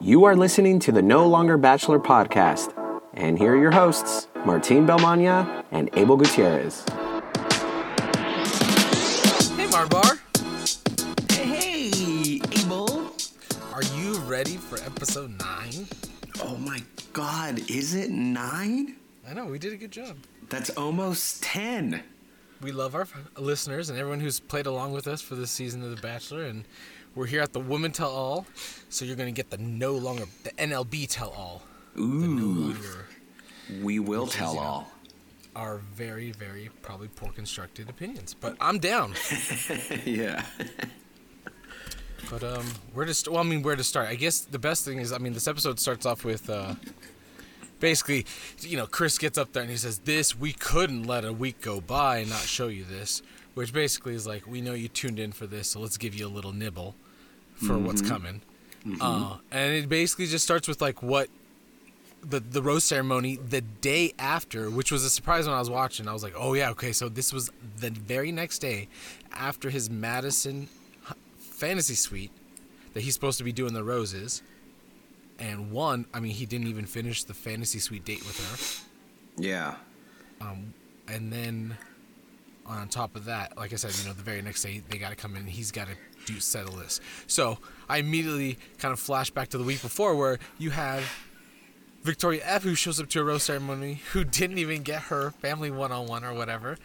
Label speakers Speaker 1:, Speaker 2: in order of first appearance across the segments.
Speaker 1: You are listening to the No Longer Bachelor podcast. And here are your hosts, Martin Belmania and Abel Gutierrez.
Speaker 2: Hey, Marbar.
Speaker 1: Hey, Abel.
Speaker 2: Are you ready for episode nine?
Speaker 1: Oh my god, is it nine?
Speaker 2: I know, we did a good job.
Speaker 1: That's almost 10.
Speaker 2: We love our listeners and everyone who's played along with us for this season of The Bachelor. And we're here at the Woman Tell All. So you're going to get the no longer, the NLB Tell All. The no
Speaker 1: Ooh,
Speaker 2: longer
Speaker 1: we will
Speaker 2: is,
Speaker 1: tell
Speaker 2: yeah.
Speaker 1: all.
Speaker 2: our very, very probably poor constructed opinions. But I'm down.
Speaker 1: yeah.
Speaker 2: But um, where to st- well, I mean, where to start? I guess the best thing is, I mean, this episode starts off with uh, basically, you know, Chris gets up there and he says, "This we couldn't let a week go by and not show you this," which basically is like, "We know you tuned in for this, so let's give you a little nibble for what's coming." Uh, and it basically just starts with like what the the rose ceremony the day after, which was a surprise when I was watching. I was like, "Oh yeah, okay." So this was the very next day after his Madison fantasy suite that he's supposed to be doing the roses. And one, I mean, he didn't even finish the fantasy suite date with her.
Speaker 1: Yeah.
Speaker 2: Um, And then on top of that, like I said, you know, the very next day they got to come in. He's got to do settle this. So I immediately kind of flash back to the week before where you have Victoria F, who shows up to a rose ceremony, who didn't even get her family one on one or whatever,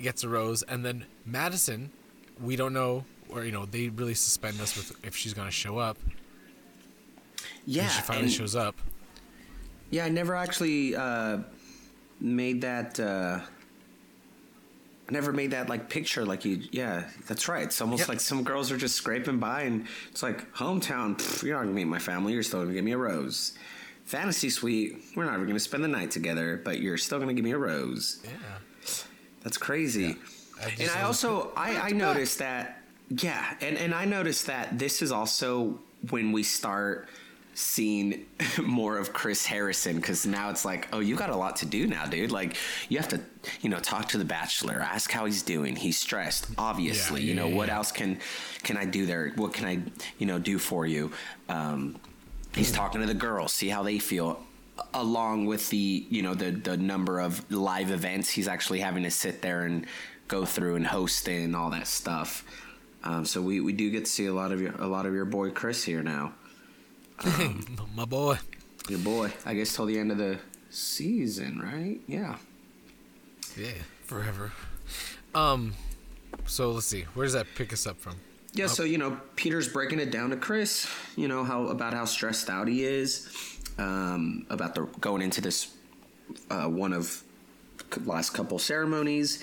Speaker 2: gets a rose, and then Madison, we don't know, or you know, they really suspend us with if she's gonna show up.
Speaker 1: Yeah.
Speaker 2: and she finally
Speaker 1: and-
Speaker 2: shows up.
Speaker 1: Yeah, I never actually uh, made that. Uh, I never made that like picture. Like you, yeah, that's right. It's almost
Speaker 2: Yep.
Speaker 1: like some girls are just scraping by, and it's like hometown. Pff, you're not gonna meet my family. You're still gonna give me a rose. Fantasy suite. We're not even gonna spend the night together, but you're still gonna give me a rose.
Speaker 2: Yeah.
Speaker 1: That's crazy.
Speaker 2: I
Speaker 1: and I also I, I noticed that yeah, and, and I noticed that this is also when we start seeing more of Chris Harrison because now it's like, oh, you got a lot to do now, dude. Like you have to, you know, talk to the Bachelor, ask how he's doing. He's stressed, obviously.
Speaker 2: Yeah,
Speaker 1: you know,
Speaker 2: yeah,
Speaker 1: what
Speaker 2: yeah.
Speaker 1: else can can I do there? What can I, you know, do for you? Um, he's talking to the girls, see how they feel. Along with the, you know, the the number of live events he's actually having to sit there and go through and host and all that stuff. Um, so we, we do get to see a lot of your a lot of your boy Chris here now.
Speaker 2: My boy.
Speaker 1: Your boy, I guess till the end of the season, right? Yeah.
Speaker 2: Yeah, forever. Um, so let's see. Where does that pick us up from?
Speaker 1: Yeah, so you know, Peter's breaking it down to Chris. You know how about how stressed out he is um, about the going into this uh, one of last couple ceremonies.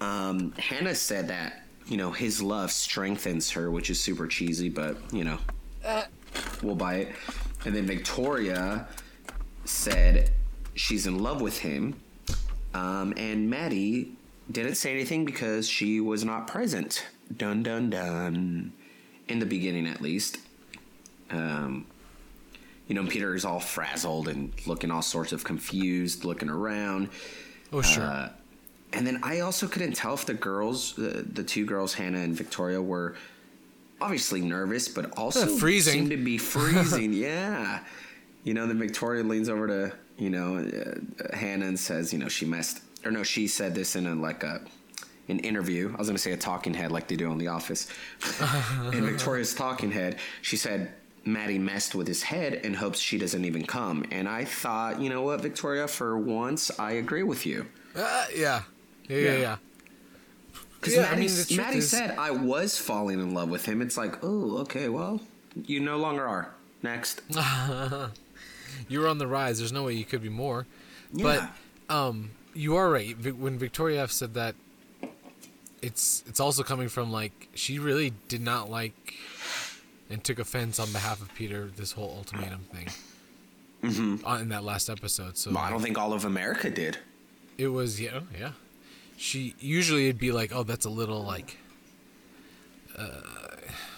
Speaker 1: Um, Hannah said that you know his love strengthens her, which is super cheesy, but you know, we'll buy it. And then Victoria said she's in love with him, um, and Maddie didn't say anything because she was not present. Dun dun dun. In the beginning, at least. Um, you know, Peter is all frazzled and looking all sorts of confused, looking around.
Speaker 2: Oh, sure.
Speaker 1: Uh, and then I also couldn't tell if the girls, the, the two girls, Hannah and Victoria, were obviously nervous, but also
Speaker 2: Uh, freezing.
Speaker 1: seemed to be freezing. yeah. You know, then Victoria leans over to, you know, uh, Hannah and says, you know, she messed, or no, she said this in a, like a, an interview. I was going to say a talking head like they do on The Office. in Victoria's talking head, she said, Maddie messed with his head and hopes she doesn't even come. And I thought, you know what, Victoria, for once, I agree with you.
Speaker 2: Uh, yeah. Yeah, yeah,
Speaker 1: Yeah.
Speaker 2: yeah.
Speaker 1: Because
Speaker 2: Yeah, I
Speaker 1: Maddie,
Speaker 2: mean,
Speaker 1: Maddie
Speaker 2: is-
Speaker 1: said I was falling in love with him. It's like, oh, okay, well, you no longer are. Next.
Speaker 2: you're on the rise. There's no way you could be more.
Speaker 1: Yeah.
Speaker 2: But um, you are right. When Victoria F said that, it's it's also coming from like she really did not like and took offense on behalf of Peter this whole ultimatum thing. Mm-hmm. In that last episode, so
Speaker 1: Well, I don't think all of America did.
Speaker 2: It was yeah, yeah. She usually it'd be like, oh, that's a little like. Uh,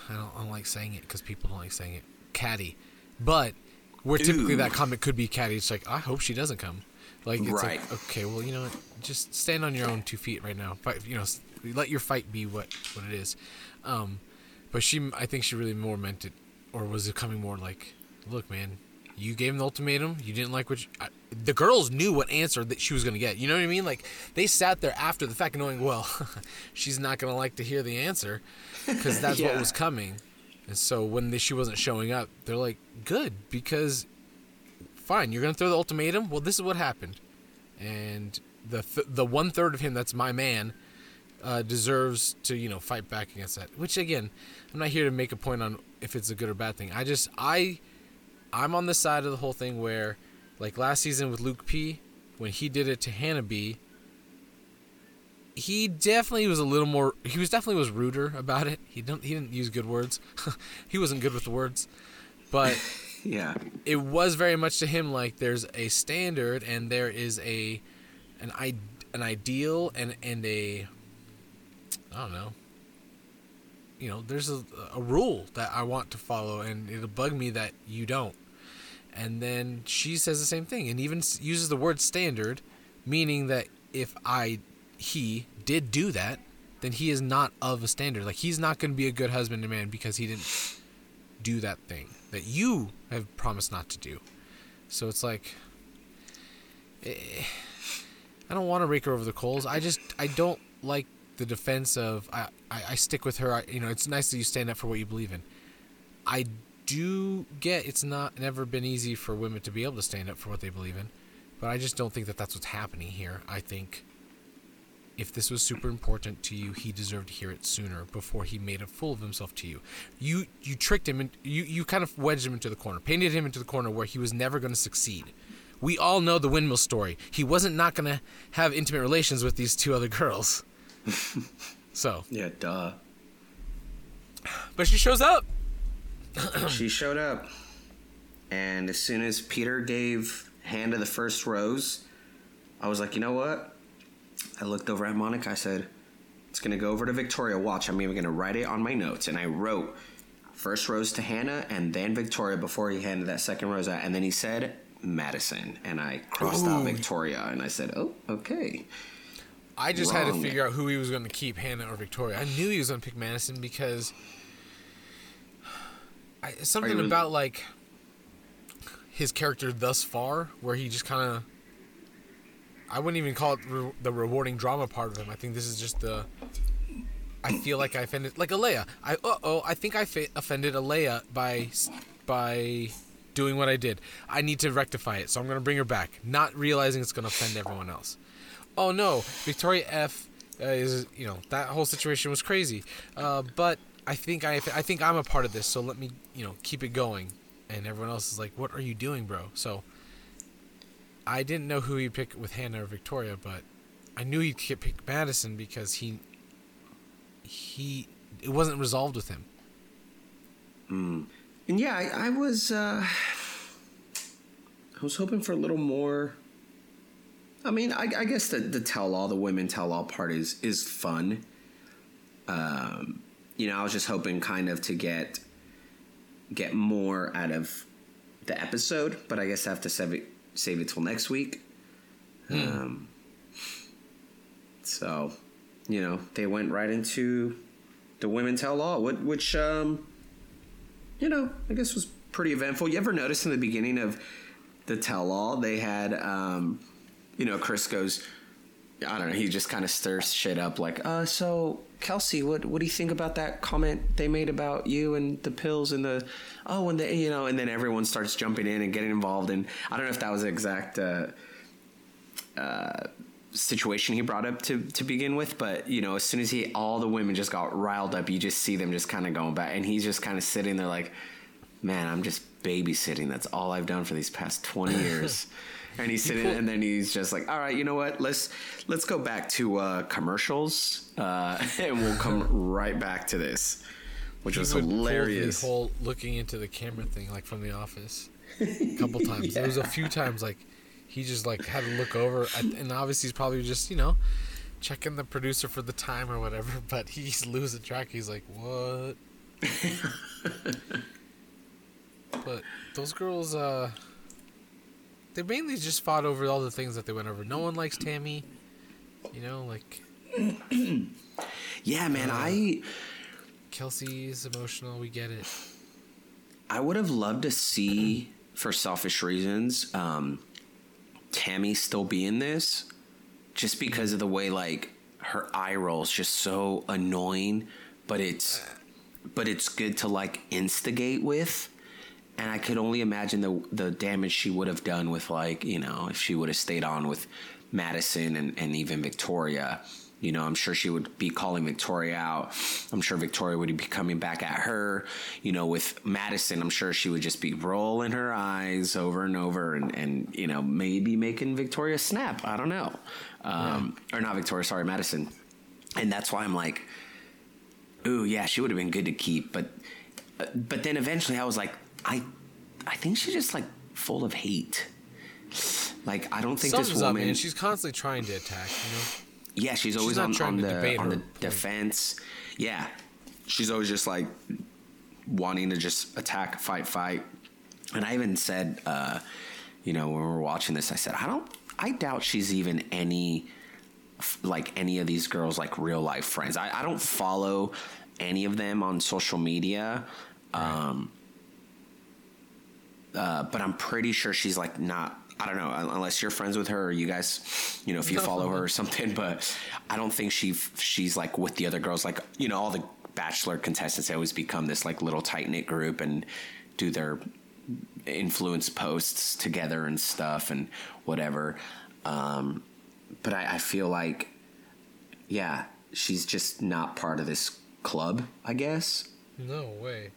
Speaker 2: I don't, I don't like saying it because people don't like saying it, catty. But where typically
Speaker 1: Ooh.
Speaker 2: that comment could be catty, it's like I hope she doesn't come. Like it's
Speaker 1: Right.
Speaker 2: like okay, well you know what, just stand on your own two feet right now. Fight, you know, let your fight be what what it is. Um, but she, I think she really more meant it or was it coming more like, look, man, you gave him the ultimatum. You didn't like what you, I, the girls knew what answer that she was going to get. You know what I mean? Like they sat there after the fact, knowing, well, she's not going to like to hear the answer because that's yeah. what was coming. And so when they, she wasn't showing up, they're like, good, because fine, you're going to throw the ultimatum. Well, this is what happened, and the th- the one third of him that's my man uh, deserves to you know fight back against that. Which again, I'm not here to make a point on if it's a good or bad thing. I just I I'm on the side of the whole thing where, like last season with Luke P, when he did it to Hannah B, he definitely was a little more. He was definitely was ruder about it. He don't. He didn't use good words. he wasn't good with the words, but
Speaker 1: yeah,
Speaker 2: it was very much to him like there's a standard and there is a an i an ideal and and a I don't know. You know, there's a, a rule that I want to follow, and it'll bug me that you don't. And then she says the same thing, and even uses the word standard, meaning that if I he did do that, then he is not of a standard. Like he's not going to be a good husband and man because he didn't do that thing that you have promised not to do. So it's like, eh, I don't want to rake her over the coals. I just I don't like the defense of I, I, I stick with her. I, you know, it's nice that you stand up for what you believe in. I do get it's not never been easy for women to be able to stand up for what they believe in, but I just don't think that that's what's happening here. I think if this was super important to you, he deserved to hear it sooner before he made a fool of himself to you. You you tricked him and you you kind of wedged him into the corner, painted him into the corner where he was never going to succeed. We all know the windmill story. He wasn't not going to have intimate relations with these two other girls so
Speaker 1: yeah, duh.
Speaker 2: But she shows up.
Speaker 1: she showed up, and as soon as Peter gave hand Hannah the first rose, I was like, you know what? I looked over at Monica. I said, "It's gonna go over to Victoria. Watch. I'm even gonna write it on my notes." And I wrote first rose to Hannah and then Victoria before he handed that second rose out. And then he said Madison, and I crossed Ooh. out Victoria, and I said, "Oh, okay."
Speaker 2: I just Wrong. had to figure out who he was going to keep, Hannah or Victoria. I knew he was going to pick Madison because I, something about like his character thus far, where he just kind of. I wouldn't even call it re- the rewarding drama part of him. I think this is just the. I feel like I offended, like Alayah. I uh oh, I think I fa- offended Alayah by by doing what I did. I need to rectify it, so I'm gonna bring her back, not realizing it's gonna offend everyone else oh no, Victoria F uh, is you know that whole situation was crazy. Uh, but I think I I think I'm a part of this, so let me you know keep it going. And everyone else is like, what are you doing, bro? So I didn't know who he'd pick with Hannah or Victoria, but I knew he'd pick Madison because he he it wasn't resolved with him.
Speaker 1: Mm. And yeah, I, I was uh, I was hoping for a little more I mean, I, I guess the, the tell all, the women tell all part is, is fun. Um, you know, I was just hoping kind of to get get more out of the episode, but I guess I have to save it save it till next week. Hmm. Um, so, you know, they went right into the women tell all, which, um, you know, I guess was pretty eventful. You ever notice in the beginning of the tell all, they had um, you know, Chris goes, I don't know, he just kind of stirs shit up like, uh, so Kelsey, what what do you think about that comment they made about you and the pills and the oh and the you know and then everyone starts jumping in and getting involved and I don't know if that was the exact uh, uh, situation he brought up to to begin with, but you know as soon as he all the women just got riled up, you just see them just kind of going back and he's just kind of sitting there like, man, I'm just babysitting. That's all I've done for these past twenty years. and he's sitting, and then he's just like, "All right, you know what? Let's let's go back to uh, commercials, uh, and we'll come right back to this." Which he was hilarious.
Speaker 2: The whole looking into the camera thing, like from The Office, a couple times. yeah. There was a few times like he just like had to look over, and obviously he's probably just you know checking the producer for the time or whatever. But he's losing track. He's like, "What?" but those girls, uh, they mainly just fought over all the things that they went over. No one likes Tammy. You know, like.
Speaker 1: yeah, man. Uh, I.
Speaker 2: Kelsey's emotional. We get it.
Speaker 1: I would have loved to see, for selfish reasons, um, Tammy still be in this, just because of the way like her eye rolls just so annoying, but it's but it's good to like instigate with. And I could only imagine the the damage she would have done with like you know if she would have stayed on with Madison and, and even Victoria. You know, I'm sure she would be calling Victoria out. I'm sure Victoria would be coming back at her. You know, with Madison, I'm sure she would just be rolling her eyes over and over and, and you know, maybe making Victoria snap. I don't know. Um, yeah. Or not Victoria, sorry, Madison. And that's why I'm like, ooh, yeah, she would have been good to keep. But, uh, but then eventually I was like, I, I think she's just like full of hate. Like, I don't think Something's this woman.
Speaker 2: Up. She's constantly trying to attack, you know?
Speaker 1: Yeah, she's always she's on, on the on the point. defense. Yeah, she's always just like wanting to just attack, fight, fight. And I even said, uh, you know, when we were watching this, I said, I don't, I doubt she's even any like any of these girls like real life friends. I, I don't follow any of them on social media. Um, uh, but I'm pretty sure she's like not I don't know, unless you're friends with her or you guys, you know, if you follow her or something. But I don't think she she's like with the other girls. Like you know, all the Bachelor contestants they always become this like little tight knit group and do their influence posts together and stuff and whatever. Um, but I, I feel like, yeah, she's just not part of this club. I guess.
Speaker 2: No way.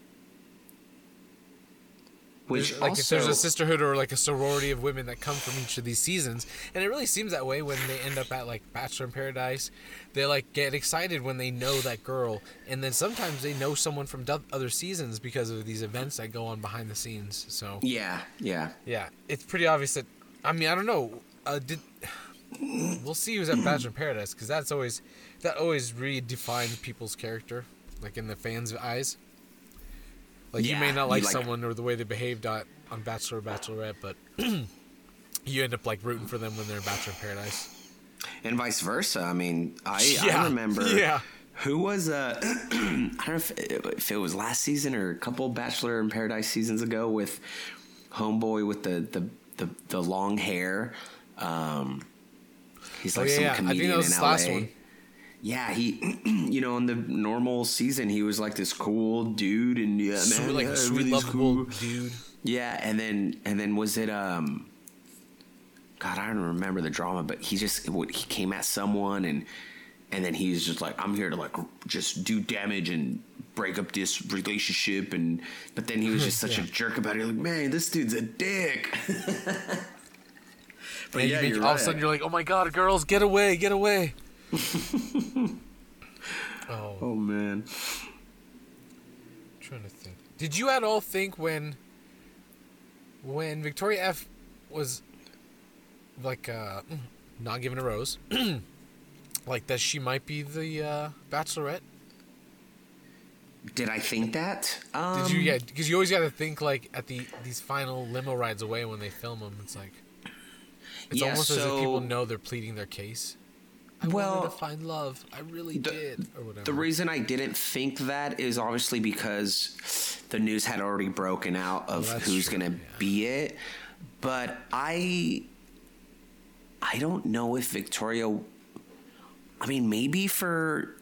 Speaker 2: Which there's, like also, if there's a sisterhood or like a sorority of women that come from each of these seasons, and it really seems that way when they end up at like Bachelor in Paradise, they like get excited when they know that girl, and then sometimes they know someone from other seasons because of these events that go on behind the scenes. So
Speaker 1: yeah, yeah,
Speaker 2: yeah, it's pretty obvious that. I mean, I don't know. Uh, did we'll see who's at Bachelor in Paradise because that's always that always redefines people's character, like in the fans' eyes. Like yeah, you may not like, like, someone or the way they behaved on, on Bachelor or Bachelorette, but you end up like rooting for them when they're in Bachelor in Paradise.
Speaker 1: And vice versa. I mean, I, yeah. I remember. Yeah. Who was uh I don't know if it, if it was last season or a couple Bachelor in Paradise seasons ago with Homeboy with the the the, the long hair. Um, he's oh, like oh, yeah, some comedian in LA yeah, he, you know, in the normal season, he was like this cool dude, and yeah, man, like yeah, sweet, lovable cool. dude. Yeah, and then and then was it um, God, I don't remember the drama, but he just he came at someone and and then he's just like, I'm here to like just do damage and break up this relationship, and but then he was just such yeah. a jerk about it. Like, man, this dude's a dick.
Speaker 2: but yeah, you all right. of a sudden you're like, oh my god, girls, get away, get away.
Speaker 1: oh. oh man.
Speaker 2: I'm trying to think. Did you at all think when when Victoria F was like uh not given a rose like that she might be the uh bachelorette?
Speaker 1: Did I think that?
Speaker 2: Um, Did you? Um, yeah, because you always got to think like at the these final limo rides away when they film them. It's like it's yeah, almost so, as if people know they're pleading their case. I well, wanted to find love. I really the, did, or whatever.
Speaker 1: The reason I didn't think that is obviously because the news had already broken out of well, who's going to yeah. be it. But I, I don't know if Victoria. I mean, maybe for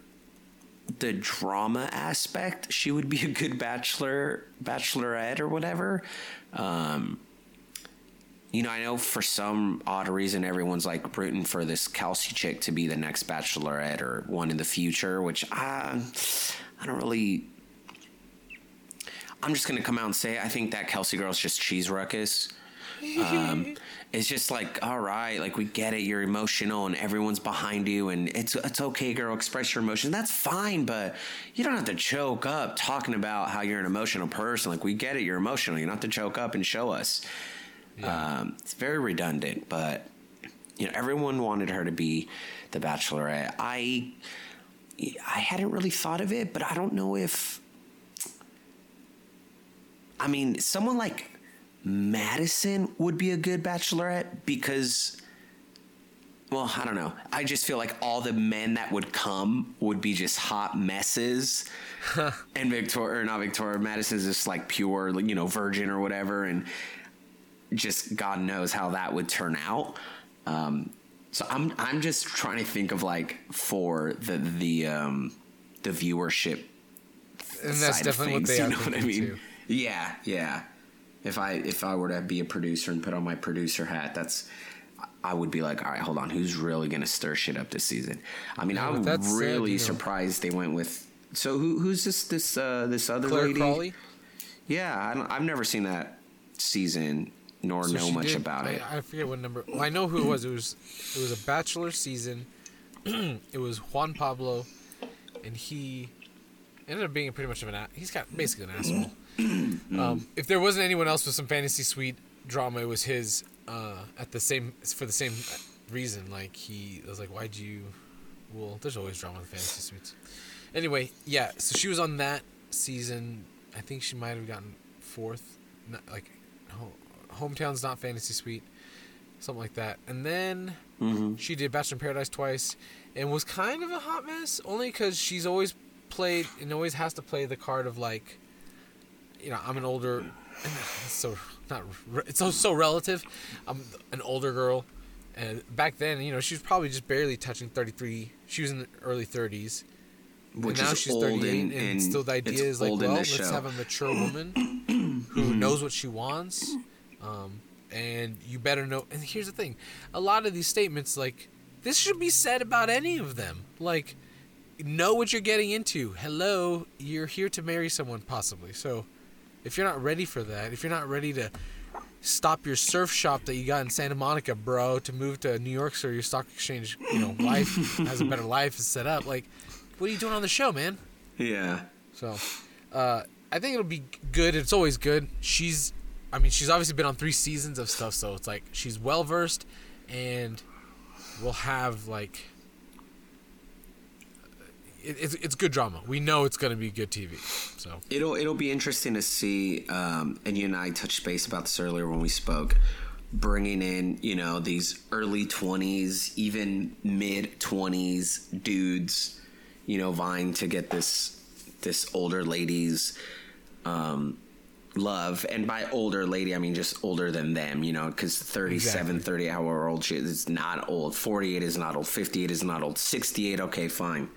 Speaker 1: the drama aspect, she would be a good bachelor, bachelorette, or whatever. Um, you know, I know for some odd reason everyone's like rooting for this Kelsey chick to be the next Bachelorette or one in the future, which I, I don't really. I'm just gonna come out and say I think that Kelsey girl's just cheese ruckus. Um, it's just like, all right, like we get it, you're emotional and everyone's behind you, and it's it's okay, girl, express your emotions. That's fine, but you don't have to choke up talking about how you're an emotional person. Like we get it, you're emotional. You don't have to choke up and show us. Yeah. Um, it's very redundant, but you know, everyone wanted her to be the Bachelorette. I I hadn't really thought of it, but I don't know if. I mean, someone like Madison would be a good Bachelorette because well, I don't know. I just feel like all the men that would come would be just hot messes, and Victoria or not Victoria Madison's just like pure, you know, virgin or whatever, and just God knows how that would turn out. Um, so I'm I'm just trying to think of like for the the um, the viewership.
Speaker 2: And that's
Speaker 1: side of
Speaker 2: definitely what
Speaker 1: things,
Speaker 2: they
Speaker 1: you know what I mean?
Speaker 2: too.
Speaker 1: Yeah, yeah. If I if I were to be a producer and put on my producer hat, that's I would be like, all right, hold on, who's really gonna stir shit up this season? I mean,
Speaker 2: Yeah,
Speaker 1: I'm really
Speaker 2: know-
Speaker 1: surprised they went with. So who who's this this uh, this other
Speaker 2: Clare
Speaker 1: lady?
Speaker 2: Crawley.
Speaker 1: Yeah, I don't, I've never seen that season nor
Speaker 2: So
Speaker 1: know much
Speaker 2: did-
Speaker 1: about
Speaker 2: I,
Speaker 1: it.
Speaker 2: I forget what number. Well, I know who it was. It was it was a bachelor season. it was Juan Pablo, and he ended up being pretty much of an. He's got basically an asshole. um, if there wasn't anyone else with some fantasy suite drama, it was his. Uh, at the same for the same reason, like he was like, "Why'd you?" Well, there's always drama in fantasy suites. Anyway, yeah. So she was on that season. I think she might have gotten fourth. Not, like, ho- hometown's not fantasy suite, something like that. And then
Speaker 1: Mm-hmm.
Speaker 2: she did Bachelor in Paradise twice, and was kind of a hot mess. Only because she's always played and always has to play the card of like, you know, I'm an older. So not. It's so so relative. I'm an older girl, and back then, you know, she was probably just barely touching 33. She was in the early 30s.
Speaker 1: Which
Speaker 2: and now
Speaker 1: is
Speaker 2: she's
Speaker 1: old
Speaker 2: 38,
Speaker 1: and,
Speaker 2: and,
Speaker 1: and
Speaker 2: still the idea is like, well, let's
Speaker 1: show.
Speaker 2: have a mature woman who knows what she wants, um, and you better know. And here's the thing: a lot of these statements, like this, should be said about any of them. Like, know what you're getting into. Hello, you're here to marry someone, possibly. So, if you're not ready for that, if you're not ready to stop your surf shop that you got in Santa Monica, bro, to move to New York so your stock exchange, you know, life has a better life is set up. Like, what are you doing on the show, man?
Speaker 1: Yeah.
Speaker 2: So, uh, I think it'll be good. It's always good. She's, I mean, she's obviously been on three seasons of stuff, so it's like she's well versed, and we'll have like, it, it's it's good drama. We know it's gonna be good TV. So
Speaker 1: It'll it'll be interesting to see, um, and you and I touched base about this earlier when we spoke. Bringing in, you know, these early twenties, even mid twenties dudes, you know, vying to get this this older lady's um, love, and by older lady, I mean just older than them, you know, because 37,
Speaker 2: Exactly.
Speaker 1: 30 hour old shit is not old. Forty eight is not old. Fifty eight is not old. Sixty eight, okay, fine.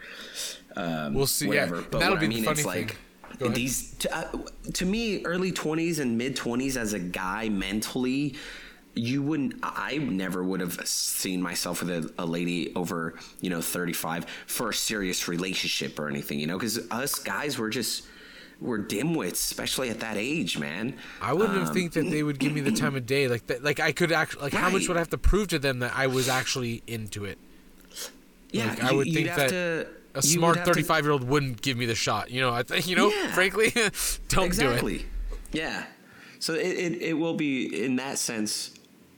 Speaker 1: Um,
Speaker 2: We'll see.
Speaker 1: Whatever.
Speaker 2: And
Speaker 1: But
Speaker 2: that'll
Speaker 1: what
Speaker 2: be
Speaker 1: I mean, it's
Speaker 2: thing.
Speaker 1: like these to, uh, to me early 20s and mid 20s as a guy mentally you wouldn't i never would have seen myself with a, a lady over you know 35 for a serious relationship or anything you know because us guys were just we're dimwits especially at that age man
Speaker 2: I wouldn't have
Speaker 1: Um,
Speaker 2: think that they would give me the time of day. Like that. Like I could actually. Like how much would I have to prove to them that I was actually into it?
Speaker 1: yeah
Speaker 2: like, I would think that
Speaker 1: to,
Speaker 2: A smart
Speaker 1: have to-
Speaker 2: 35 year old wouldn't give me the shot. You know. I think. You know.
Speaker 1: Yeah.
Speaker 2: Frankly, don't do it.
Speaker 1: exactly yeah so it, it, it will be in that sense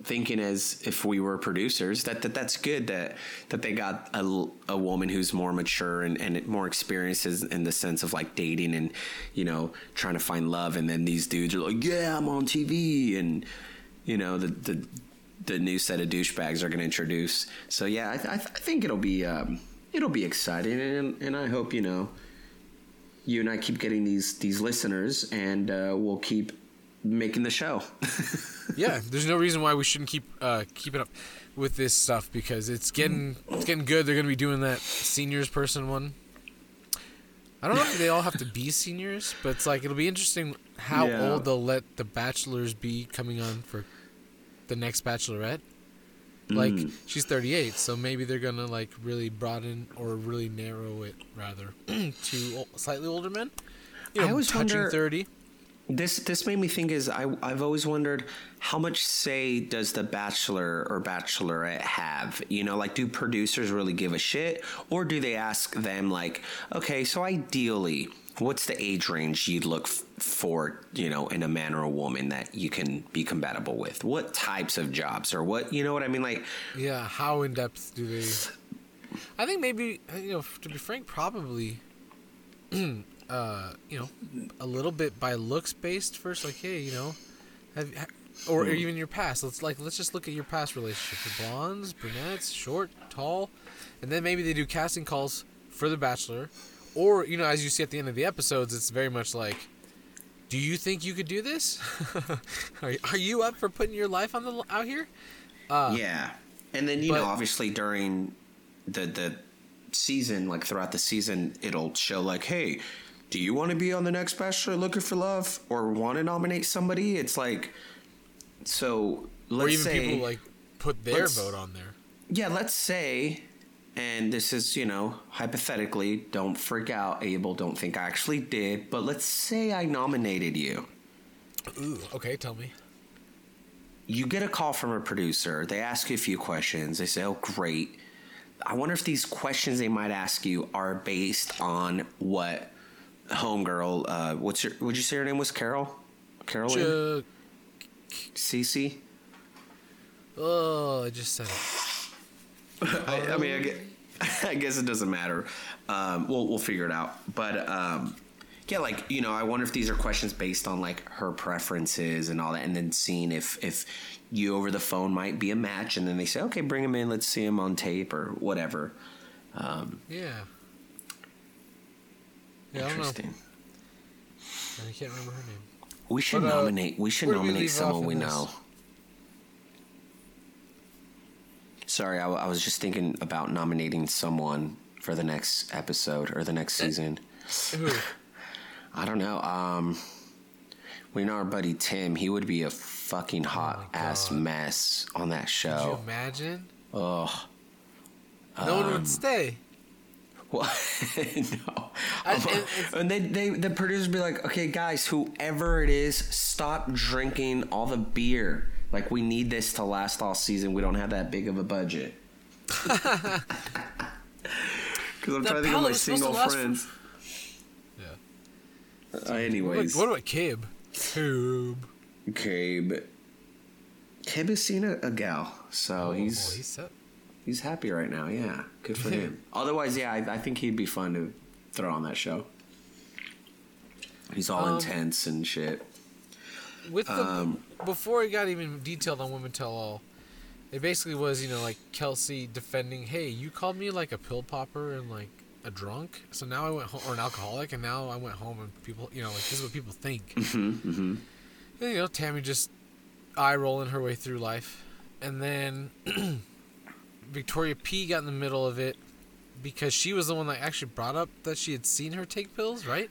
Speaker 1: thinking as if we were producers that, that that's good that that they got a, a woman who's more mature and, and more experienced in the sense of like dating and you know trying to find love. And then these dudes are like yeah i'm on tv and you know the the the new set of douchebags are going to introduce. So yeah i, th- I, th- I think it'll be um, it'll be exciting. And and i hope you know you and I keep getting these these listeners, and uh, we'll keep making the show.
Speaker 2: yeah, there's no reason why we shouldn't keep uh, keeping up with this stuff because it's getting it's getting good. They're gonna be doing that seniors person one. I don't know if they all have to be seniors, but it's like it'll be interesting how
Speaker 1: Yeah.
Speaker 2: old they'll let the bachelors be coming on for the next bachelorette. Like
Speaker 1: Mm.
Speaker 2: she's 38, so maybe they're gonna like really broaden or really narrow it rather to slightly older men. You know,
Speaker 1: I always
Speaker 2: touching
Speaker 1: wonder-
Speaker 2: 30.
Speaker 1: This this made me think is I I've always wondered how much say does the bachelor or bachelorette have? You know, like do producers really give a shit, or do they ask them like, okay, so ideally, what's the age range you'd look f- for? You know, in a man or a woman that you can be compatible with? What types of jobs or what? You know what I mean? Like,
Speaker 2: Yeah, how in depth do they? I think maybe you know to be frank, probably. uh, you know, a little bit by looks based first. Like, hey, you know, Have, or, or even your past. Let's like let's just look at your past relationships. The blondes, brunettes, short, tall, and then maybe they do casting calls for The Bachelor, or you know, as you see at the end of the episodes, it's very much like, do you think you could do this? are, are you up for putting your life on the out here?
Speaker 1: yeah, and then you
Speaker 2: but-
Speaker 1: know, obviously during the the season, like throughout the season, it'll show like, hey, do you want to be on the next Bachelor Looking for Love or want to nominate somebody? It's like, so let's
Speaker 2: or even
Speaker 1: say,
Speaker 2: people like put their vote on there.
Speaker 1: yeah, let's say, and this is, you know, hypothetically, don't freak out, Abel, don't think I actually did, but let's say I nominated you.
Speaker 2: Ooh, okay, tell me.
Speaker 1: You get a call from a producer, they ask you a few questions, they say, oh, great. I wonder if these questions they might ask you are based on what homegirl, uh, what's your, would you say her name was Carol? Carolyn? Cece?
Speaker 2: oh, I just said it.
Speaker 1: I, I mean, I guess, I guess it doesn't matter. Um, we'll we'll figure it out. But um, yeah, like you know, I wonder if these are questions based on like her preferences and all that, and then seeing if if you over the phone might be a match, and then they say, okay, bring him in, let's see him on tape or whatever. Um,
Speaker 2: Yeah. Yeah, I don't know.
Speaker 1: interesting.
Speaker 2: I can't remember her name.
Speaker 1: We should
Speaker 2: But, uh,
Speaker 1: nominate. We should
Speaker 2: we
Speaker 1: nominate someone we know. Sorry, I, w- I was just thinking about nominating someone for the next episode or the next
Speaker 2: Eh.
Speaker 1: season.
Speaker 2: Who?
Speaker 1: I don't know. Um, we know our buddy Tim. He would be a fucking hot ass
Speaker 2: Oh God.
Speaker 1: mess on that
Speaker 2: Could you
Speaker 1: show.
Speaker 2: imagine?
Speaker 1: Oh,
Speaker 2: No one
Speaker 1: Um,
Speaker 2: would stay.
Speaker 1: well, no.
Speaker 2: I-
Speaker 1: Um,
Speaker 2: and
Speaker 1: they, they, the producers be like, okay, guys, whoever it is, stop drinking all the beer. Like, we need this to last all season. We don't have that big of a budget. Because I'm
Speaker 2: That
Speaker 1: trying to think of
Speaker 2: pallet
Speaker 1: my
Speaker 2: was supposed to
Speaker 1: single
Speaker 2: last for-
Speaker 1: friends.
Speaker 2: Yeah.
Speaker 1: Uh, anyways,
Speaker 2: about, what about Kib? Kib.
Speaker 1: Cabe. Cabe has seen a, a gal, so
Speaker 2: Oh,
Speaker 1: he's
Speaker 2: he's set.
Speaker 1: He's happy right now. Yeah, good for him. Otherwise, yeah, I, I think he'd be fun to throw on that show. He's all
Speaker 2: Um,
Speaker 1: intense and shit.
Speaker 2: With the
Speaker 1: Um,
Speaker 2: before it got even detailed on Women Tell All, it basically was you know like Kelsey defending, hey, you called me like a pill popper and like a drunk, so now I went home or an alcoholic, and now I went home and people, you know, like this is what people think.
Speaker 1: hmm hmm
Speaker 2: And, you know, Tammy just eye rolling her way through life, and then Victoria P got in the middle of it because she was the one that actually brought up that she had seen her take pills, right?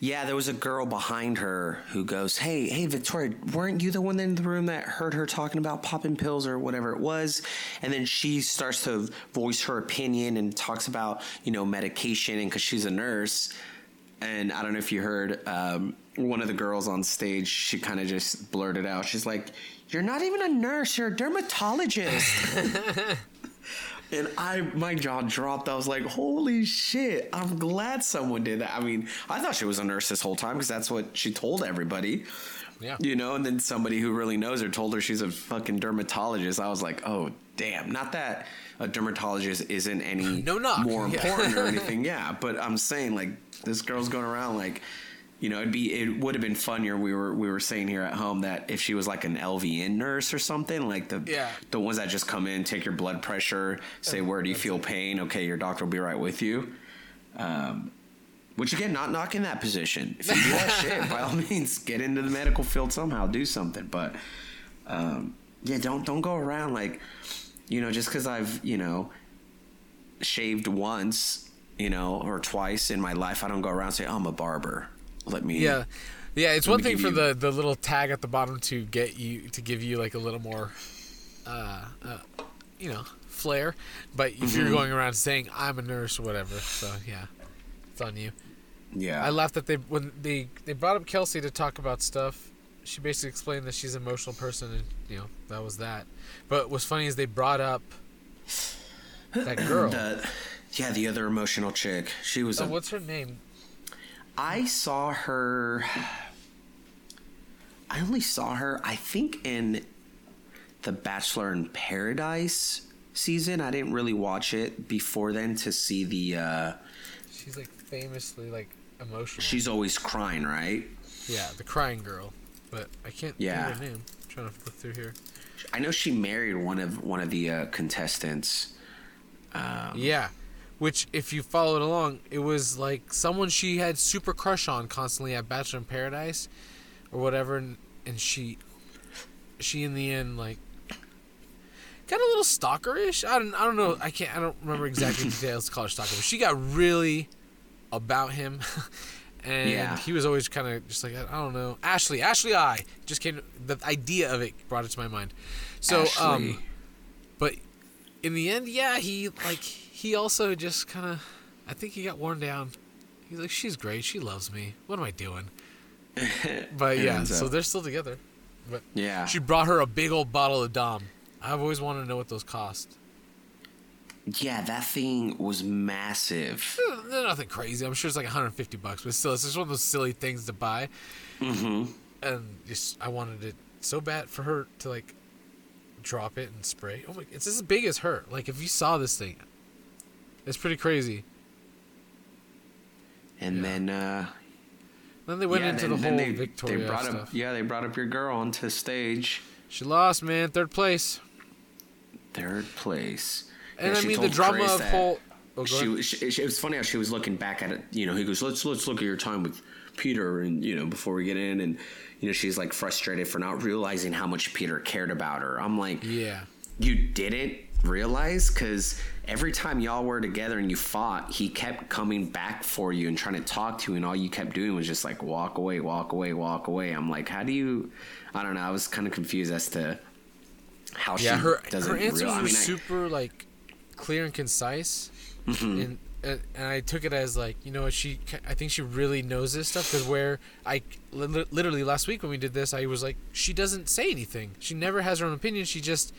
Speaker 1: Yeah, there was a girl behind her who goes, "Hey, hey, Victoria, weren't you the one in the room that heard her talking about popping pills or whatever it was?" And then she starts to voice her opinion and talks about you know medication and because she's a nurse. And I don't know if you heard um, one of the girls on stage. She kind of just blurted out, "She's like, you're not even a nurse. You're a dermatologist." And I, my jaw dropped. I was like, "Holy shit!" I'm glad someone did that. I mean, I thought she was a nurse this whole time because that's what she told everybody.
Speaker 2: Yeah.
Speaker 1: You know, and then somebody who really knows her told her she's a fucking dermatologist. I was like, "Oh, damn!" Not that a dermatologist isn't any
Speaker 2: No knock.
Speaker 1: more
Speaker 2: Yeah.
Speaker 1: important or anything. Yeah, but I'm saying like this girl's going around like. You know, it'd be it would have been funnier. We were we were saying here at home that if she was like an LVN nurse or something, like the
Speaker 2: Yeah.
Speaker 1: the ones that just come in, take your blood pressure, say where do you feel pain? Okay, your doctor will be right with you. Um, which again, not knocking that position. If you do that shit, by all means, get into the medical field somehow, do something. But um, yeah, don't don't go around like you know just because I've you know shaved once, you know, or twice in my life, I don't go around say oh, I'm a barber. Let me
Speaker 2: Yeah, yeah. It's one thing for
Speaker 1: you-
Speaker 2: the the little tag at the bottom to get you to give you like a little more, uh, uh you know, flair. But if
Speaker 1: Mm-hmm.
Speaker 2: you're going around saying I'm a nurse or whatever, so yeah, it's on you.
Speaker 1: Yeah,
Speaker 2: I laughed that they when they they brought up Kelsey to talk about stuff. She basically explained that she's an emotional person, and you know that was that. But what's funny is they brought up that girl.
Speaker 1: the yeah the other emotional chick. She was
Speaker 2: Oh,
Speaker 1: a
Speaker 2: what's her name?
Speaker 1: I saw her. I only saw her, I think, in the Bachelor in Paradise season. I didn't really watch it before then to see the. Uh,
Speaker 2: She's like famously like emotional.
Speaker 1: she's always crying, right?
Speaker 2: yeah, the crying girl. but I can't
Speaker 1: Yeah.
Speaker 2: think of her name. I'm trying to flip through here.
Speaker 1: I know she married one of one of the uh, contestants. Um,
Speaker 2: Yeah. Which, if you followed along, it was like someone she had super crush on constantly at Bachelor in Paradise, or whatever, and, and she, she in the end like got a little stalkerish. I don't, I don't know. I can't. I don't remember exactly the details to call her stalker. But she got really about him, and
Speaker 1: Yeah.
Speaker 2: he was always kind of just like I, I don't know. Ashley, Ashley, I just came. The idea of it brought it to my mind. So, um, but in the end, yeah, he like he also just kind of, I think he got worn down. He's like, she's great, she loves me. What am I doing? But yeah, so
Speaker 1: uh,
Speaker 2: they're still together. But
Speaker 1: Yeah.
Speaker 2: she brought her a big old bottle of Dom. I've always wanted to know what those cost.
Speaker 1: Yeah, that thing was massive.
Speaker 2: They're- They're nothing crazy. I'm sure it's like 150 bucks, but still, it's just one of those silly things to buy.
Speaker 1: Mm-hmm.
Speaker 2: And just I wanted it so bad for her to like drop it and spray. Oh my, it's as big as her. Like if you saw this thing, it's pretty crazy.
Speaker 1: And
Speaker 2: Yeah.
Speaker 1: then uh
Speaker 2: Then they went
Speaker 1: yeah,
Speaker 2: into
Speaker 1: then,
Speaker 2: the whole
Speaker 1: they,
Speaker 2: Victoria
Speaker 1: they brought
Speaker 2: stuff.
Speaker 1: up yeah, they brought up your girl onto stage.
Speaker 2: She lost, man, third place.
Speaker 1: Third place.
Speaker 2: And
Speaker 1: Yeah,
Speaker 2: I mean the drama of whole. Oh,
Speaker 1: she, she, she- it was funny how she was looking back at it. You know, he goes, "Let's let's look at your time with Peter," and you know, before we get in, and you know, she's like frustrated for not realizing how much Peter cared about her. I'm like,
Speaker 2: Yeah.
Speaker 1: you didn't realize because every time y'all were together and you fought, he kept coming back for you and trying to talk to you, and all you kept doing was just like walk away, walk away, walk away. I'm like, how do you? I don't know. I was kind of confused as to how
Speaker 2: Yeah,
Speaker 1: she
Speaker 2: her
Speaker 1: doesn't
Speaker 2: her answers
Speaker 1: real- I mean, I-
Speaker 2: super like clear and concise,
Speaker 1: Mm-hmm.
Speaker 2: and and and I took it as like you know she I think she really knows this stuff because where I literally last week when we did this I was like she doesn't say anything she never has her own opinion she just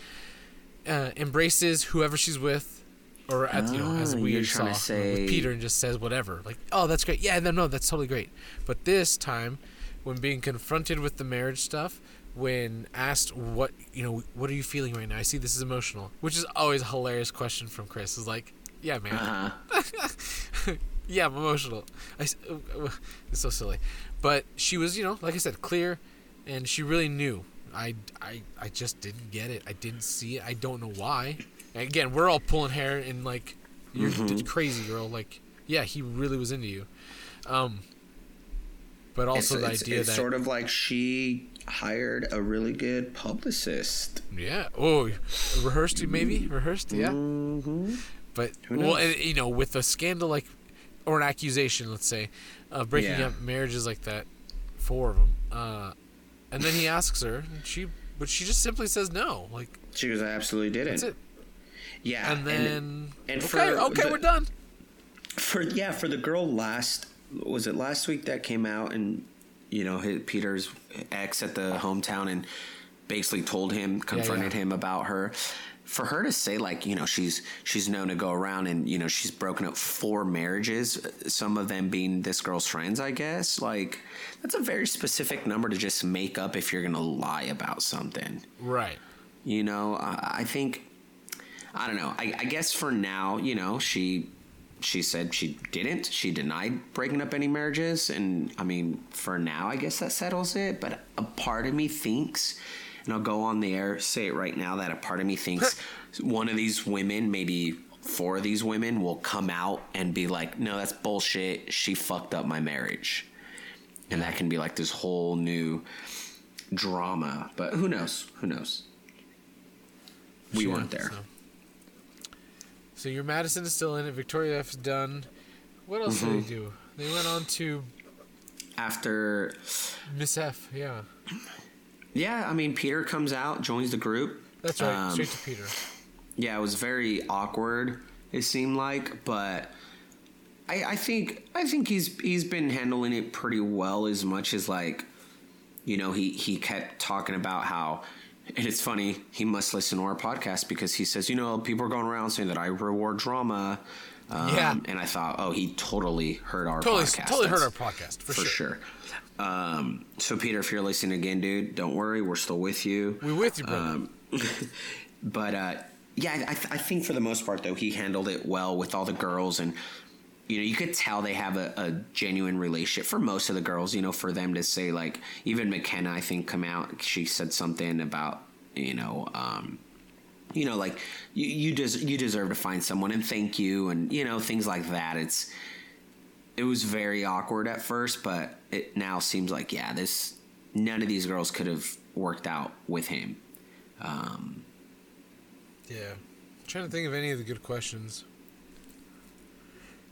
Speaker 2: uh, embraces whoever she's with or at, you know as
Speaker 1: Ah,
Speaker 2: we saw
Speaker 1: say-
Speaker 2: with Peter and just says whatever. Like oh that's great. Yeah no no that's totally great. But this time when being confronted with the marriage stuff when asked what you know what are you feeling right now? I see this is emotional which is always a hilarious question from chris. Is like yeah man.
Speaker 1: Uh-huh.
Speaker 2: yeah i'm emotional. I, uh, uh, it's so silly. But she was you know like i said clear and she really knew I, I i just didn't get it i didn't see it i don't know why and again we're all pulling hair and like you're
Speaker 1: Mm-hmm.
Speaker 2: crazy girl like yeah he really was into you um but also
Speaker 1: it's,
Speaker 2: the
Speaker 1: it's-
Speaker 2: idea
Speaker 1: it's
Speaker 2: that
Speaker 1: sort of like she hired a really good publicist.
Speaker 2: Yeah. Oh, rehearsed maybe rehearsed. Yeah.
Speaker 1: Mm-hmm.
Speaker 2: But well, and, you know, with a scandal like, or an accusation, let's say, of breaking
Speaker 1: Yeah.
Speaker 2: up marriages like that, four of them. Uh, and then he asks her, and she, but she just simply says no. Like
Speaker 1: She was absolutely didn't.
Speaker 2: that's it.
Speaker 1: Yeah,
Speaker 2: And then
Speaker 1: and
Speaker 2: okay,
Speaker 1: for
Speaker 2: okay,
Speaker 1: the-
Speaker 2: we're done.
Speaker 1: for yeah for the girl last was it last week that came out and you know his, Peter's ex at the hometown and basically told him confronted
Speaker 2: yeah.
Speaker 1: him about her. For her to say like you know she's she's known to go around and you know she's broken up four marriages, some of them being this girl's friends, I guess. Like that's a very specific number to just make up if you're gonna lie about something.
Speaker 2: Right.
Speaker 1: You know, I, I think I don't know. I, I guess for now, you know, she she said she didn't. She denied breaking up any marriages, and I mean, for now, I guess that settles it. But a part of me thinks, and I'll go on the air say it right now, that a part of me thinks one of these women, maybe four of these women, will come out and be like, "No, that's bullshit. She fucked up my marriage," and that can be like this whole new drama. But who knows? Who knows? We
Speaker 2: Sure,
Speaker 1: weren't there.
Speaker 2: So. so your Madison is still in it. Victoria F is done. What else
Speaker 1: Mm-hmm.
Speaker 2: did they do? They went on to
Speaker 1: After,
Speaker 2: Miss F. Yeah,
Speaker 1: yeah, I mean, Peter comes out, joins the group.
Speaker 2: that's right.
Speaker 1: Um,
Speaker 2: Straight to Peter.
Speaker 1: Yeah, it was very awkward. It seemed like, but I, I think I think he's he's been handling it pretty well. As much as like, you know, he he kept talking about how. And it's funny, he must listen to our podcast because he says, you know, people are going around saying that I reward drama. Um,
Speaker 2: Yeah.
Speaker 1: And I thought, oh, he totally heard our
Speaker 2: Totally,
Speaker 1: podcast.
Speaker 2: totally heard our podcast for,
Speaker 1: for
Speaker 2: sure.
Speaker 1: sure. Um, so, Peter, if you're listening again, dude, don't worry. We're still with you.
Speaker 2: We're with you, brother.
Speaker 1: Um, but uh, yeah, I, I think for the most part, though, he handled it well with all the girls, and you know, you could tell they have a, a, genuine relationship for most of the girls. You know, for them to say like, even Mykenna, I think, come out. She said something about you know, um, you know, like you you, des- you deserve to find someone and thank you and you know things like that. It's it was very awkward at first, but it now seems like yeah, this none of these girls could have worked out with him. Um,
Speaker 2: yeah, I'm trying to think of any of the good questions.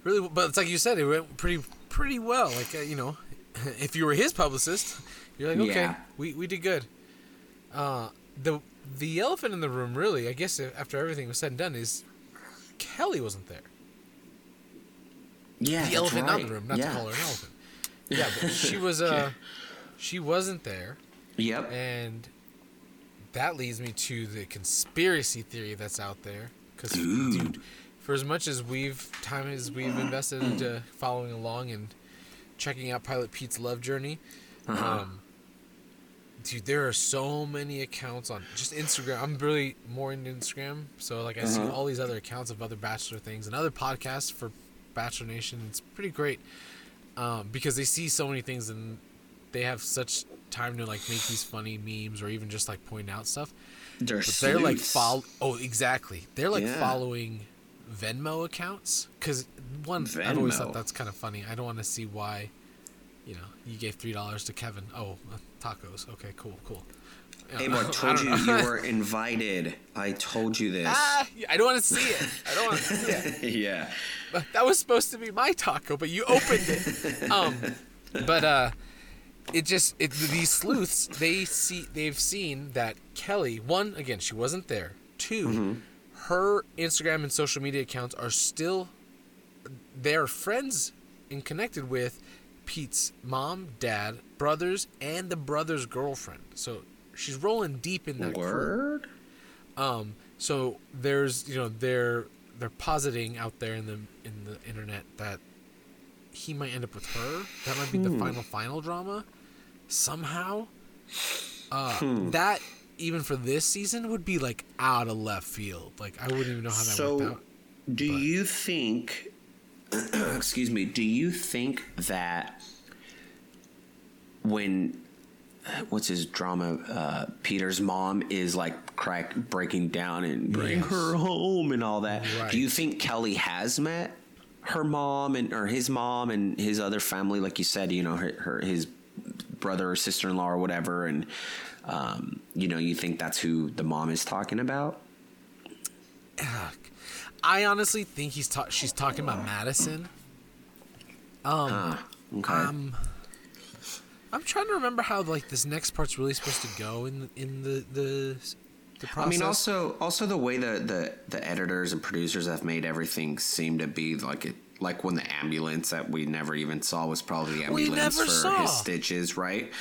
Speaker 2: Really, but it's like you said, it went pretty pretty well. Like uh, you know, if you were his publicist, you're like, okay, yeah. we we did good. Uh, the the elephant in the room, really, I guess, after everything was said and done, is Kelley wasn't there.
Speaker 1: Yeah,
Speaker 2: the elephant,
Speaker 1: right.
Speaker 2: not the room, not
Speaker 1: yeah.
Speaker 2: to call her an elephant. Yeah, but she was. Uh, she wasn't there.
Speaker 1: Yep.
Speaker 2: And that leads me to the conspiracy theory that's out there. Because, dude, for as much as we've time as we've invested into following along and checking out Pilot Pete's love journey, uh-huh. um, dude, there are so many accounts on just Instagram. I'm really more into Instagram, so like I uh-huh. see all these other accounts of other Bachelor things and other podcasts for Bachelor Nation. It's pretty great um, because they see so many things and they have such time to like make these funny memes or even just like point out stuff.
Speaker 1: They're,
Speaker 2: they're like follow. Oh, exactly. They're like yeah. following Venmo accounts because one, Venmo. I've always thought that's kind of funny. I don't want to see why. You know, you gave three dollars to Kevin. Oh, tacos. Okay, cool, cool.
Speaker 1: Hey, I told you you were invited. I told you this. Ah,
Speaker 2: I don't want to see it. I don't want to see it.
Speaker 1: yeah.
Speaker 2: But that was supposed to be my taco, but you opened it. um, but uh, it just it, these sleuths they see they've seen that Kelley one again she wasn't there 2 mm-hmm. her Instagram and social media accounts are still they're friends and connected with Pete's mom, dad, brothers, and the brother's girlfriend. So she's rolling deep in that
Speaker 1: word.
Speaker 2: Crew. Um, so there's you know they're they're positing out there in the in the internet that he might end up with her. That might be hmm. the final final drama somehow. Uh, hmm. That even for this season would be like out of left field. Like I wouldn't even know how that so, worked out.
Speaker 1: Do but. you think? excuse me. Do you think that when what's his drama? Uh, Peter's mom is like crack breaking down and bring yes. her home and all that. Right. Do you think Kelley has met her mom and or his mom and his other family? Like you said, you know, her, her his brother or sister in law or whatever, and um, you know, you think that's who the mom is talking about.
Speaker 2: I honestly think he's ta- she's talking about Madison. Um, ah, okay. Um, I'm trying to remember how like this next part's really supposed to go in in the the. the process.
Speaker 1: I mean, also also the way the, the the editors and producers have made everything seem to be like it like when the ambulance that we never even saw was probably the ambulance for saw. his stitches, right?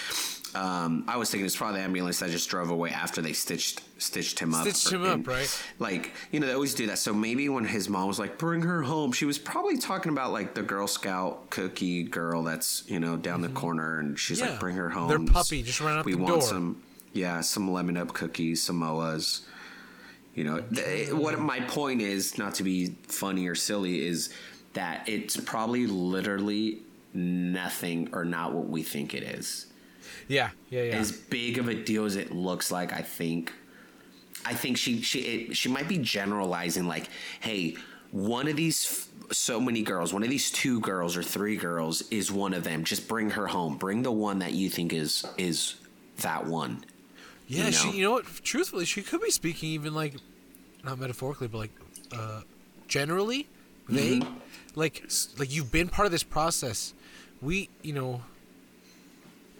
Speaker 1: Um, I was thinking it's probably the ambulance that just drove away after they stitched stitched him up.
Speaker 2: Stitched him
Speaker 1: and,
Speaker 2: up, right?
Speaker 1: Like you know they always do that. So maybe when his mom was like, "Bring her home," she was probably talking about like the Girl Scout cookie girl that's you know down mm-hmm. the corner, and she's yeah. like, "Bring her home."
Speaker 2: Their puppy just ran out
Speaker 1: we
Speaker 2: the
Speaker 1: want
Speaker 2: door.
Speaker 1: some, yeah, some lemon up cookies, Samoas. You know, th- what my point is, not to be funny or silly, is that it's probably literally nothing or not what we think it is.
Speaker 2: Yeah, yeah, yeah.
Speaker 1: As big of a deal as it looks like, I think. I think she she it, she might be generalizing like, hey, one of these so many girls, one of these two girls or three girls is one of them. Just bring her home. Bring the one that you think is is that one.
Speaker 2: Yeah, you know? she. You know what? Truthfully, she could be speaking even like, not metaphorically, but like, uh, generally, vague. Mm-hmm like like you've been part of this process. We, you know,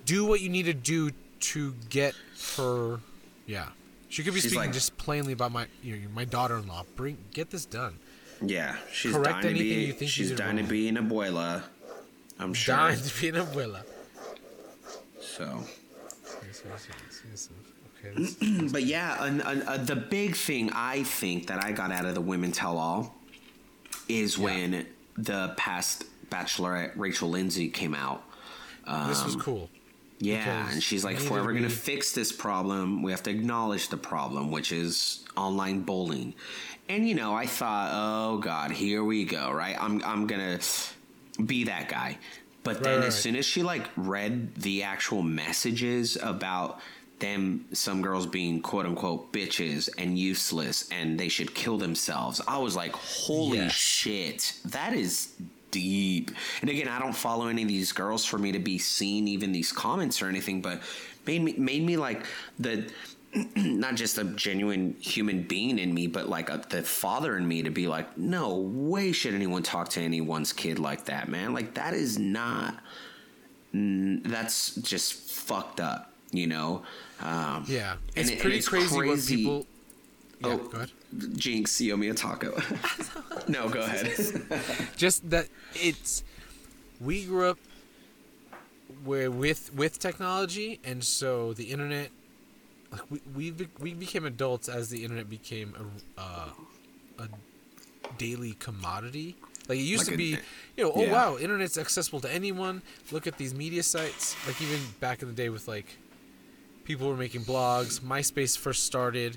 Speaker 2: do what you need to do to get her. Yeah, she could be she's speaking like, just plainly about my you know, my daughter-in-law. Bring get this done.
Speaker 1: Yeah, she's Correct dying to be. she's dying to be an abuela. I'm sure.
Speaker 2: Dying to be an abuela.
Speaker 1: So. But yeah, an, an, uh, the big thing I think that I got out of the women tell all is yeah. when the past Bachelorette Rachel Lindsay came out.
Speaker 2: Um, this was um, cool.
Speaker 1: Yeah, and she's like, if we're ever going to fix this problem, we have to acknowledge the problem, which is online bullying. And you know, I thought, oh god, here we go, right? I'm I'm gonna be that guy. But then
Speaker 2: Right,
Speaker 1: as
Speaker 2: right.
Speaker 1: soon as she like read the actual messages about them some girls being quote unquote bitches and useless and they should kill themselves, I was like, holy
Speaker 2: Yes.
Speaker 1: shit, that is deep. And again, I don't follow any of these girls for me to be seen even these comments or anything, but made me made me like the not just a genuine human being in me, but like a, the father in me to be like, no way should anyone talk to anyone's kid like that, man. Like that is not. That's just fucked up, you know. Um,
Speaker 2: Yeah,
Speaker 1: and
Speaker 2: it's
Speaker 1: it- and
Speaker 2: pretty
Speaker 1: it's
Speaker 2: crazy, what
Speaker 1: crazy-
Speaker 2: people. Yeah,
Speaker 1: Oh.
Speaker 2: go ahead.
Speaker 1: Jinx, you owe me a taco. no, go ahead.
Speaker 2: Just that it's we grew up where with with technology, and so the internet. Like we we be- we became adults as the internet became a uh, a daily commodity. Like it used
Speaker 1: Like
Speaker 2: to
Speaker 1: a-
Speaker 2: be, you know, oh
Speaker 1: yeah.
Speaker 2: wow, internet's accessible to anyone. Look at these media sites. Like even back in the day with like people were making blogs. MySpace first started.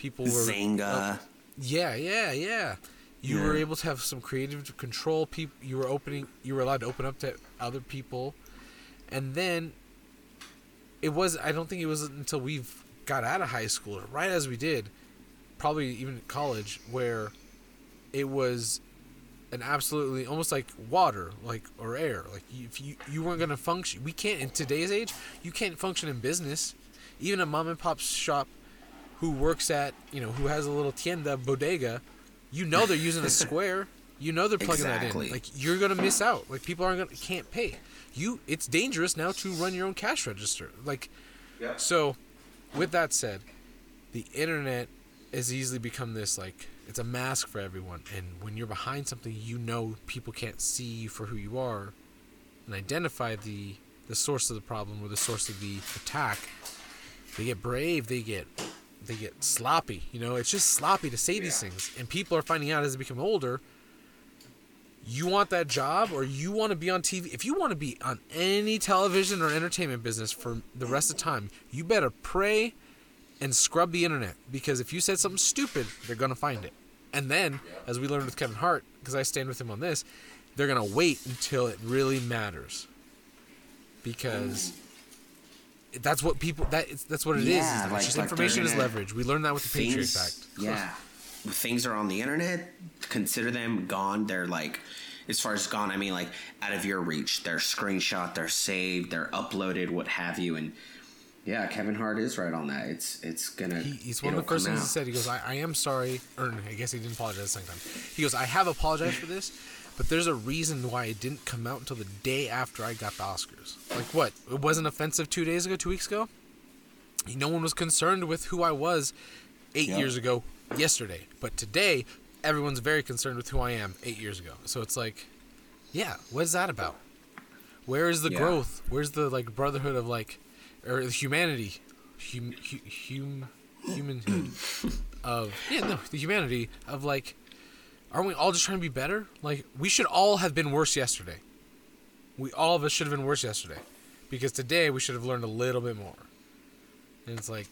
Speaker 2: People were
Speaker 1: Xanga.
Speaker 2: yeah, yeah, yeah. You were able to have some creative control. People, you were opening. You were allowed to open up to other people, and then it was. I don't think it was until we've got out of high school, or right as we did, probably even college, where it was an absolutely almost like water, like or air. Like if you you weren't gonna function, we can't in today's age. You can't function in business, even a mom and pop shop who works at you know who has a little tienda bodega, you know they're using a square. You know they're plugging
Speaker 1: Exactly.
Speaker 2: that in. Like you're gonna miss out. Like people aren't gonna can't pay. You it's dangerous now to run your own cash register. Like so. With that said, the internet has easily become this like it's a mask for everyone. And when you're behind something, you know people can't see you for who you are, and identify the the source of the problem or the source of the attack. They get brave. They get they get sloppy. You know, it's just sloppy to say these things. And people are finding out as they become older. You want that job, or you want to be on TV. If you want to be on any television or entertainment business for the rest of the time, you better pray and scrub the internet because if you said something stupid, they're gonna find it. And then, as we learned with Kevin Hart, because I stand with him on this, they're gonna wait until it really matters because that's what people that is that's what it is.
Speaker 1: Yeah,
Speaker 2: It's
Speaker 1: like-
Speaker 2: just
Speaker 1: like
Speaker 2: information is leverage. We learned that with the Patriot Act.
Speaker 1: yeah, things are on the internet. Consider them gone. They're like, as far as gone, I mean like out of your reach. They're screenshot. They're saved. They're uploaded. What have you? And yeah, Kevin Hart is right on that. It's it's gonna.
Speaker 2: He, he's one of the first things he said. He goes, I, I am sorry. Or I guess he didn't apologize the second time. He goes, I have apologized for this, but there's a reason why it didn't come out until the day after I got the Oscars. Like what? It wasn't offensive two days ago, two weeks ago? No one was concerned with who I was eight
Speaker 1: Yeah.
Speaker 2: years ago yesterday. But today, everyone's very concerned with who I am eight years ago. So it's like, yeah, what is that about? Where is the
Speaker 1: Yeah.
Speaker 2: growth? Where's the like brotherhood of like, or humanity, hum, hu, hum, humanhood of yeah no the humanity of like, aren't we all just trying to be better? Like we should all have been worse yesterday. We all of us should have been worse yesterday, because today we should have learned a little bit more. And it's like,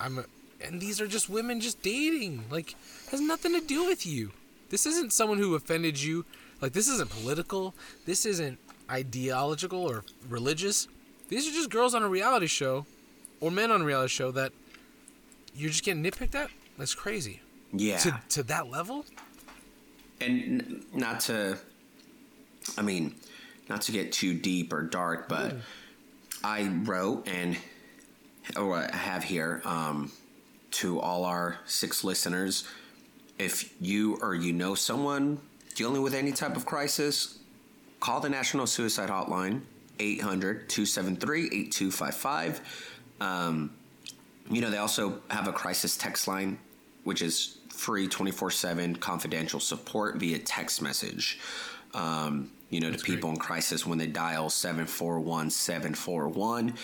Speaker 2: I'm, a, and these are just women just dating. Like has nothing to do with you. This isn't someone who offended you. Like this isn't political. This isn't ideological or religious. These are just girls on a reality show, or men on a reality show that you're just getting nitpicked at. That's crazy.
Speaker 1: Yeah,
Speaker 2: To to that level.
Speaker 1: And n- not to. I mean, not to get too deep or dark, but I wrote and or I have here um, to all our six listeners. If you or you know someone dealing with any type of crisis, call the National Suicide Hotline 800 273 8255. Um, You know, they also have a crisis text line, which is free 24 7 confidential support via text message. Um, you know, to people in crisis when they dial 741 741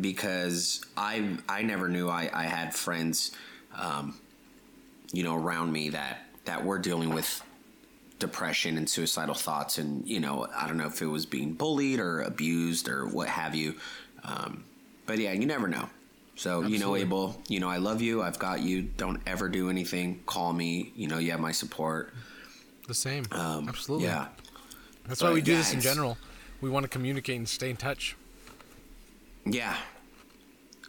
Speaker 1: because I I never knew I, I had friends, um, you know, around me that that were dealing with depression and suicidal thoughts, and you know, I don't know if it was being bullied or abused or what have you. Um, but yeah, you never know. So you know, Abel, you know I love you. I've got you. Don't ever do anything. Call me. You know you have my support.
Speaker 2: The same.
Speaker 1: Um,
Speaker 2: Absolutely.
Speaker 1: Yeah.
Speaker 2: That's why we do
Speaker 1: yeah,
Speaker 2: this in general. We want to communicate and stay in touch.
Speaker 1: Yeah.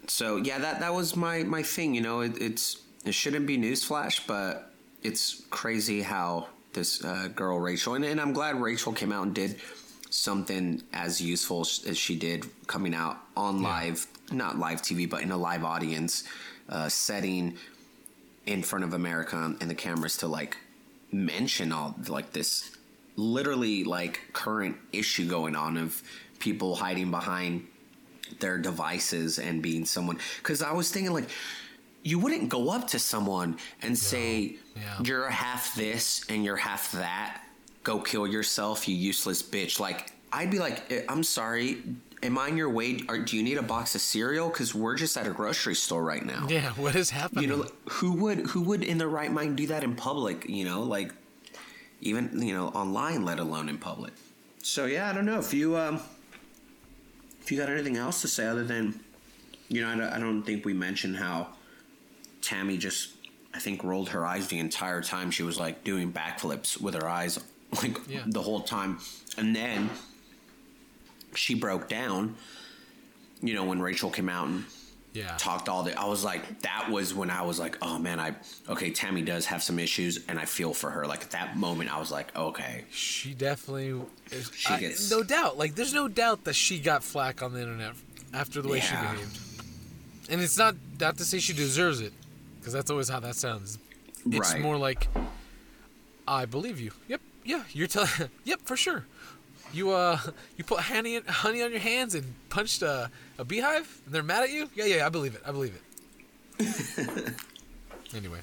Speaker 1: So yeah, that that was my my thing. You know, it, it's it shouldn't be newsflash, but it's crazy how this uh, girl Rachel, and, and I'm glad Rachel came out and did something as useful as she did, coming out on live, not live TV, but in a live audience uh, setting in front of America and the cameras to like mention all like this literally like current issue going on of people hiding behind their devices and being someone because i was thinking like you wouldn't go up to someone and say
Speaker 2: Yeah.
Speaker 1: you're half this and you're half that. Go kill yourself you useless bitch. Like i'd be like "Eh, i'm sorry am i in your way? Or do you need a box of cereal? Because we're just at a grocery store right now.
Speaker 2: Yeah, what is happening?
Speaker 1: you know who would who would in their right mind do that in public you know like even you know online let alone in public? So yeah i don't know. If you um if you got anything else to say other than you know i don't, I don't think we mentioned how tammy just i think rolled her eyes the entire time she was like doing backflips with her eyes like
Speaker 2: Yeah.
Speaker 1: the whole time. And then she broke down you know when rachel came out and
Speaker 2: yeah.
Speaker 1: talked all the I was like that was when I was like oh man I okay Tammy does have some issues and I feel for her like at that moment I was like okay
Speaker 2: She definitely is.
Speaker 1: She
Speaker 2: I-
Speaker 1: gets-
Speaker 2: no doubt. Like, there's no doubt that she got flack on the internet after the way she behaved. And it's not not to say she deserves it, because that's always how that sounds. It's
Speaker 1: Right.
Speaker 2: more like, I believe you. Yep. Yeah. You're telling. yep. For sure. You uh, you put honey honey on your hands and punched a, a beehive, and they're mad at you. Yeah, yeah. I believe it. I believe it. anyway.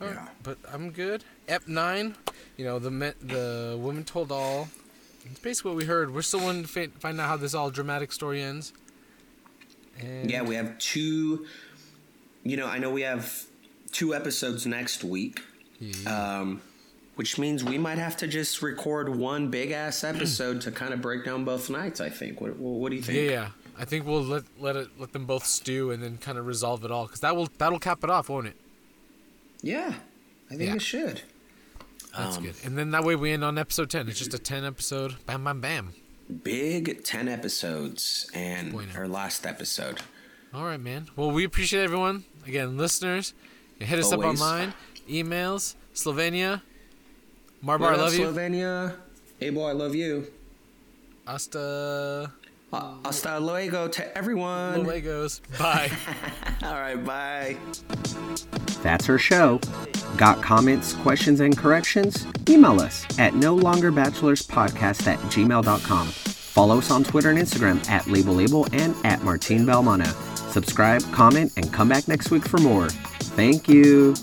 Speaker 2: Right,
Speaker 1: Yeah.
Speaker 2: but I'm good. Ep nine, you know the me- the woman told all. It's basically what we heard. We're still wanting to find out how this all dramatic story ends. And
Speaker 1: yeah we have two you know I know we have two episodes next week
Speaker 2: Yeah.
Speaker 1: um which means we might have to just record one big ass episode to kind of break down both nights I think what what, do you think
Speaker 2: yeah, yeah. I think we'll let let it let them both stew and then kind of resolve it all because that will that'll cap it off, won't it?
Speaker 1: yeah I think
Speaker 2: Yeah.
Speaker 1: it should
Speaker 2: That's
Speaker 1: Um,
Speaker 2: good. And then that way we end on episode ten. It's just a ten episode. Bam, bam, bam.
Speaker 1: big 10 episodes and
Speaker 2: Bueno.
Speaker 1: our last episode
Speaker 2: All right, man. Well, we appreciate everyone. Again, listeners, hit us
Speaker 1: Always.
Speaker 2: up online, emails, Slovenia, Marbar,
Speaker 1: What
Speaker 2: I
Speaker 1: up,
Speaker 2: love you.
Speaker 1: Slovenia. Abel, I love you.
Speaker 2: Hasta
Speaker 1: Uh, hasta luego to everyone.
Speaker 2: Legos. Bye.
Speaker 1: All right, bye.
Speaker 3: That's our show. Got comments, questions, and corrections? Email us at no longer bachelors podcast at gmail.com. Follow us on Twitter and Instagram at Label Label and at Martine Belmano. Subscribe, comment, and come back next week for more. Thank you.